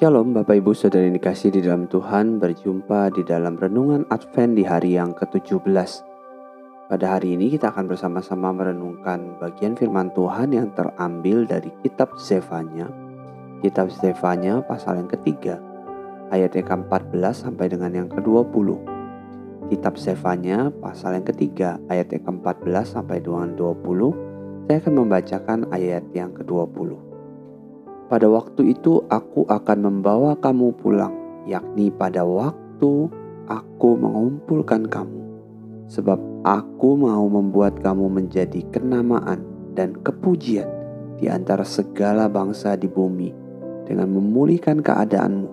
Shalom Bapak Ibu Saudara yang dikasih di dalam Tuhan. Berjumpa di dalam Renungan Advent di hari yang ke-17 Pada hari ini kita akan bersama-sama merenungkan bagian firman Tuhan yang terambil dari kitab Zefanya. Kitab Zefanya pasal yang ketiga Ayat yang ke-14 sampai dengan yang ke-20 Kitab Zefanya pasal yang ketiga ayat yang ke-14 sampai dengan 20 Saya akan membacakan ayat yang ke-20 pada waktu itu aku akan membawa kamu pulang, yakni pada waktu aku mengumpulkan kamu. Sebab aku mau membuat kamu menjadi kenamaan dan kepujian di antara segala bangsa di bumi dengan memulihkan keadaanmu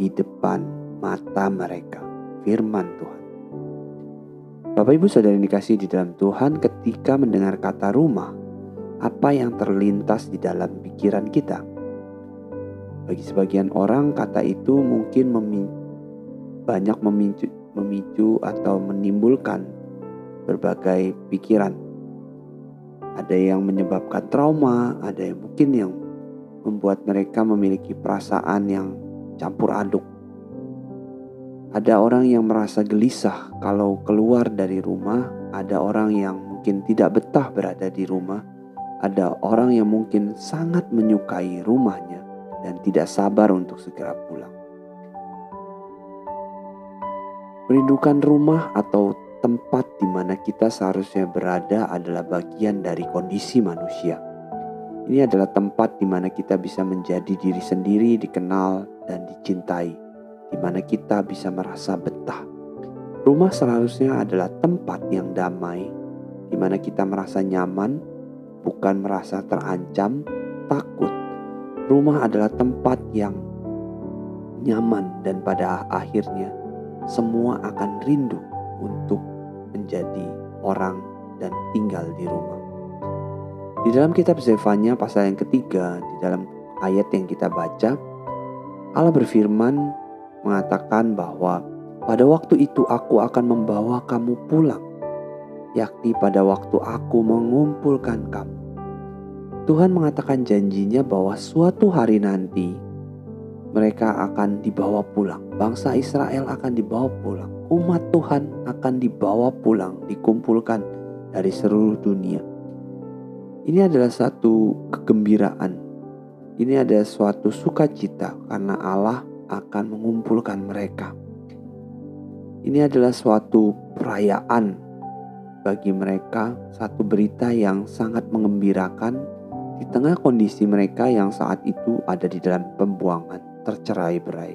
di depan mata mereka. Firman Tuhan. Bapak Ibu Saudara yang dikasih di dalam Tuhan ketika mendengar kata rumah, apa yang terlintas di dalam pikiran kita? Bagi sebagian orang kata itu mungkin banyak memicu, memicu atau menimbulkan berbagai pikiran. Ada yang menyebabkan trauma, ada yang mungkin yang membuat mereka memiliki perasaan yang campur aduk. Ada orang yang merasa gelisah kalau keluar dari rumah, ada orang yang mungkin tidak betah berada di rumah, ada orang yang mungkin sangat menyukai rumahnya dan tidak sabar untuk segera pulang. Merindukan rumah atau tempat di mana kita seharusnya berada adalah bagian dari kondisi manusia. Ini adalah tempat di mana kita bisa menjadi diri sendiri, dikenal, dan dicintai, di mana kita bisa merasa betah. Rumah seharusnya adalah tempat yang damai, di mana kita merasa nyaman, bukan merasa terancam, takut, Rumah adalah tempat yang nyaman dan pada akhirnya semua akan rindu untuk menjadi orang dan tinggal di rumah. Di dalam kitab Zefanya pasal yang ketiga, di dalam ayat yang kita baca, Allah berfirman mengatakan bahwa pada waktu itu aku akan membawa kamu pulang, yakni pada waktu aku mengumpulkan kamu. Tuhan mengatakan janjinya bahwa suatu hari nanti mereka akan dibawa pulang. Bangsa Israel akan dibawa pulang. Umat Tuhan akan dibawa pulang, dikumpulkan dari seluruh dunia. Ini adalah satu kegembiraan. Ini ada suatu sukacita karena Allah akan mengumpulkan mereka. Ini adalah suatu perayaan bagi mereka, satu berita yang sangat mengembirakan di tengah kondisi mereka yang saat itu ada di dalam pembuangan tercerai berai.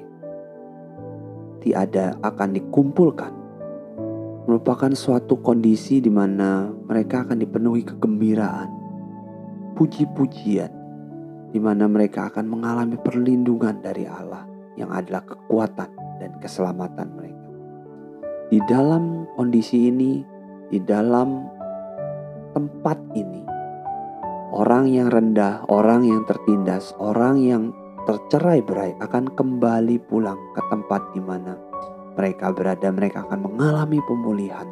Tiada akan dikumpulkan merupakan suatu kondisi di mana mereka akan dipenuhi kegembiraan, puji-pujian, di mana mereka akan mengalami perlindungan dari Allah yang adalah kekuatan dan keselamatan mereka. Di dalam kondisi ini, di dalam tempat ini, Orang yang rendah, orang yang tertindas, orang yang tercerai berai akan kembali pulang ke tempat di mana mereka berada. Mereka akan mengalami pemulihan.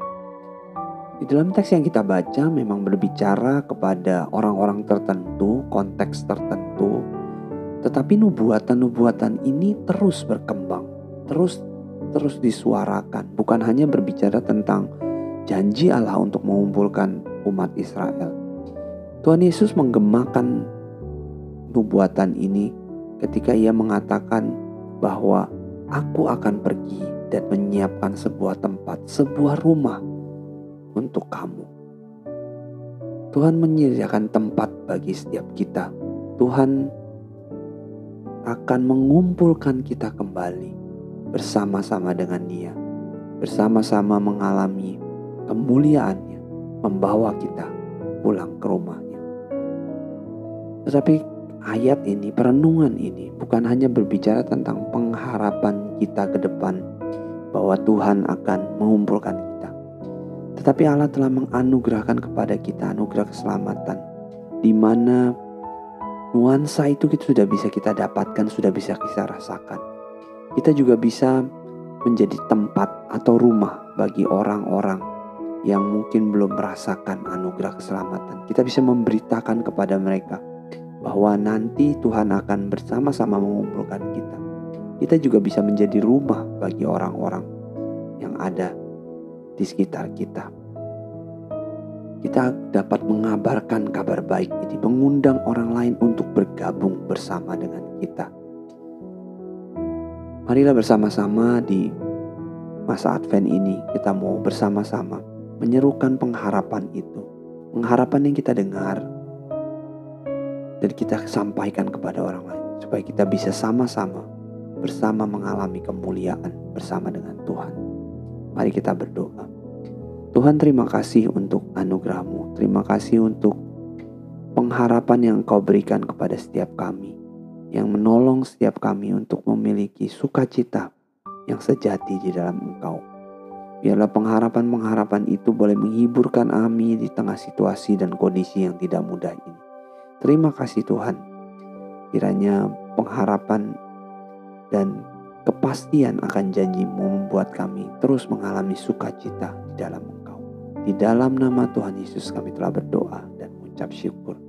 Di dalam teks yang kita baca memang berbicara kepada orang-orang tertentu, konteks tertentu. Tetapi nubuatan-nubuatan ini terus berkembang, terus terus disuarakan, bukan hanya berbicara tentang janji Allah untuk mengumpulkan umat Israel, Tuhan Yesus menggemakan nubuatan ini ketika ia mengatakan bahwa aku akan pergi dan menyiapkan sebuah tempat, sebuah rumah untuk kamu. Tuhan menyediakan tempat bagi setiap kita. Tuhan akan mengumpulkan kita kembali bersama-sama dengan Dia, bersama-sama mengalami kemuliaannya, membawa kita pulang ke rumah. Tetapi ayat ini, perenungan ini bukan hanya berbicara tentang pengharapan kita ke depan bahwa Tuhan akan mengumpulkan kita. Tetapi Allah telah menganugerahkan kepada kita anugerah keselamatan di mana nuansa itu kita sudah bisa kita dapatkan, sudah bisa kita rasakan. Kita juga bisa menjadi tempat atau rumah bagi orang-orang yang mungkin belum merasakan anugerah keselamatan. Kita bisa memberitakan kepada mereka bahwa nanti Tuhan akan bersama-sama mengumpulkan kita. kita juga bisa menjadi rumah bagi orang-orang yang ada di sekitar kita. Kita dapat mengabarkan kabar baik ini, mengundang orang lain untuk bergabung bersama dengan kita. Marilah bersama-sama di masa Advent ini kita mau bersama-sama menyerukan pengharapan itu. Pengharapan yang kita dengar dan kita sampaikan kepada orang lain supaya kita bisa sama-sama bersama mengalami kemuliaan bersama dengan Tuhan. Mari kita berdoa. Tuhan terima kasih untuk anugerahmu. Terima kasih untuk pengharapan yang kau berikan kepada setiap kami. Yang menolong setiap kami untuk memiliki sukacita yang sejati di dalam engkau. Biarlah pengharapan-pengharapan itu boleh menghiburkan kami di tengah situasi dan kondisi yang tidak mudah ini. Terima kasih Tuhan. Kiranya pengharapan dan kepastian akan janjimu membuat kami terus mengalami sukacita di dalam engkau. Di dalam nama Tuhan Yesus kami telah berdoa dan mengucap syukur.